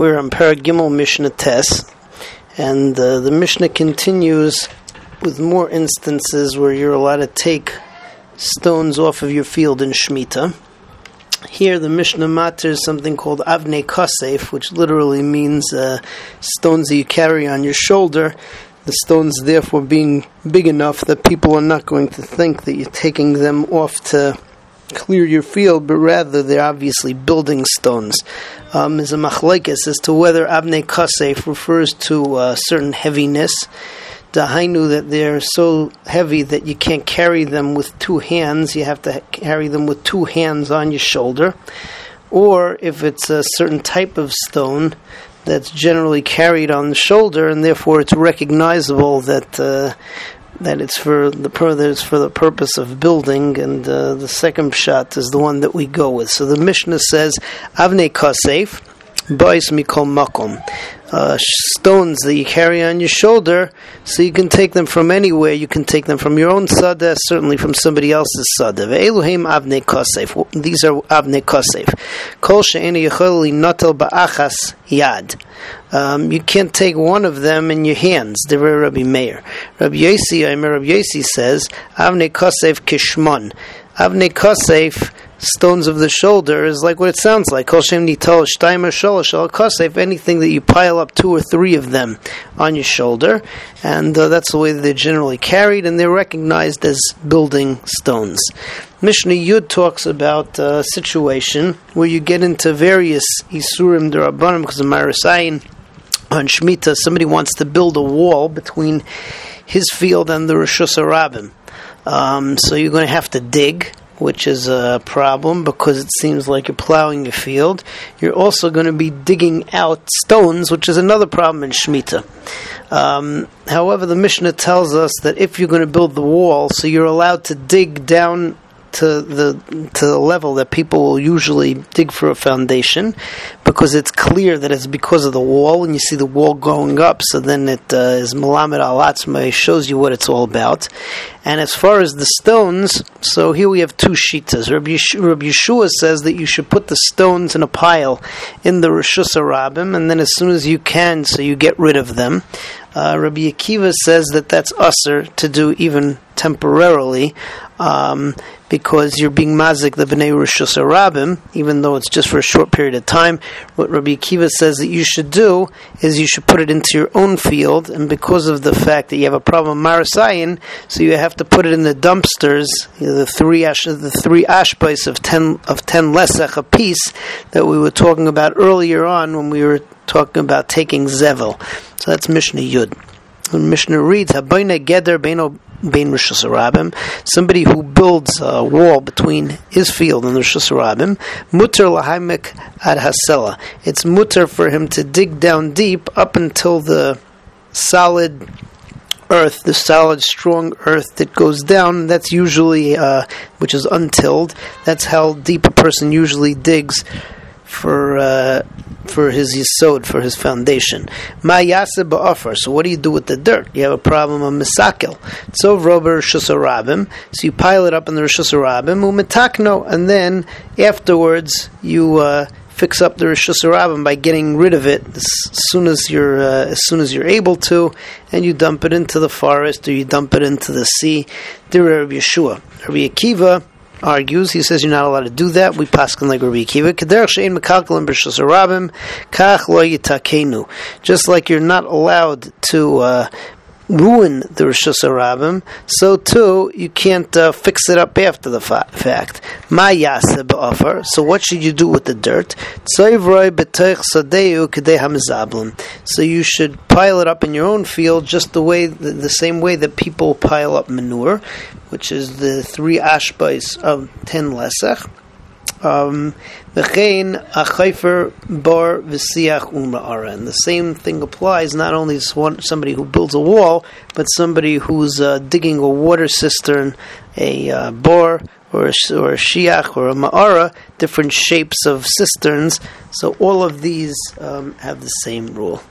We're on Perek Gimmel Mishnah Tes, and uh, the Mishnah continues with more instances where you're allowed to take stones off of your field in Shemitah. Here, the Mishnah matters something called Avnei Kasef, which literally means uh, stones that you carry on your shoulder. The stones, therefore, being big enough that people are not going to think that you're taking them off to clear your field, but rather they're obviously building stones. Um, is a machlekes as to whether Avnei Kasef refers to a certain heaviness. Dahainu that they're so heavy that you can't carry them with two hands, you have to carry them with two hands on your shoulder. Or if it's a certain type of stone that's generally carried on the shoulder and therefore it's recognizable that uh, that it's for the that it's for the purpose of building, and uh, the second shot is the one that we go with. So the Mishnah says, "Avnei kasef, bais mikol makom." Uh, stones that you carry on your shoulder, so you can take them from anywhere. You can take them from your own sada, certainly from somebody else's sada. Avnei kosef. These are avnei kosef. Kol natal ba'achas yad. Um, you can't take one of them in your hands. The Rabbi Meir. Rabbi Yosi, Rabbi Yosi says, avnei kosef kishmon. Avnei kosef stones of the shoulder is like what it sounds like. If anything that you pile up two or three of them on your shoulder, and uh, that's the way they're generally carried, and they're recognized as building stones. Mishnah Yud talks about a situation where you get into various isurim derabanim because of Marasayin on Shemitah. Somebody wants to build a wall between his field and the Rishus Harabim. Um, so you're going to have to dig which is a problem because it seems like you're plowing your field. You're also going to be digging out stones, which is another problem in Shemitah. Um, however, the Mishnah tells us that if you're going to build the wall, so you're allowed to dig down to the to the level that people will usually dig for a foundation, because it's clear that it's because of the wall, and you see the wall going up. So then it uh, is malamed al shows you what it's all about. And as far as the stones, so here we have two shitas. Rabbi, Yehoshua, says that you should put the stones in a pile in the Rishus Rabbim, and then as soon as you can, so you get rid of them. Uh, Rabbi Akiva says that that's usher to do even temporarily, um, because you're being mazik the bnei Rishus Rabbim, even though it's just for a short period of time. What Rabbi Akiva says that you should do is you should put it into your own field, and because of the fact that you have a problem marasayin, so you have to put it in the dumpsters, you know, the three ash, the three ashbais of ten of ten lesach a piece that we were talking about earlier on when we were talking about taking zevel. So that's Mishnah Yud. Mishnah reads, Habayna Geder Beino Bein Rosh Hashanah, somebody who builds a wall between his field and the Rishus Harabim, mutter lahaimek ad hasela. It's mutter for him to dig down deep up until the solid earth, the solid, strong earth that goes down. That's usually, uh, which is untilled. That's how deep a person usually digs for uh, for his yisod, for his foundation. Ma ba'afar. So what do you do with the dirt? You have a problem of misakel. So rober shusarabim. So you pile it up in the shusarabim umetakno, and then afterwards you. Uh, fix up the Rishus by getting rid of it as soon as you're uh, as soon as you're able to, and you dump it into the forest or you dump it into the sea. The Rabbi Yehoshua, Rabbi Akiva argues. He says you're not allowed to do that. We paskin like Rabbi Akiva. Just like you're not allowed to uh, ruin the Rishus Rabbim, so too you can't uh, fix it up after the fa- fact. Ma offer. So what should you do with the dirt? So you should pile it up in your own field, just the way the, the same way that people pile up manure, which is the three ashbais of ten lesach. Um, and the same thing applies not only to somebody who builds a wall, but somebody who's uh, digging a water cistern, a uh, or a, or a shiach, or a ma'ara, different shapes of cisterns. So all of these um, have the same rule.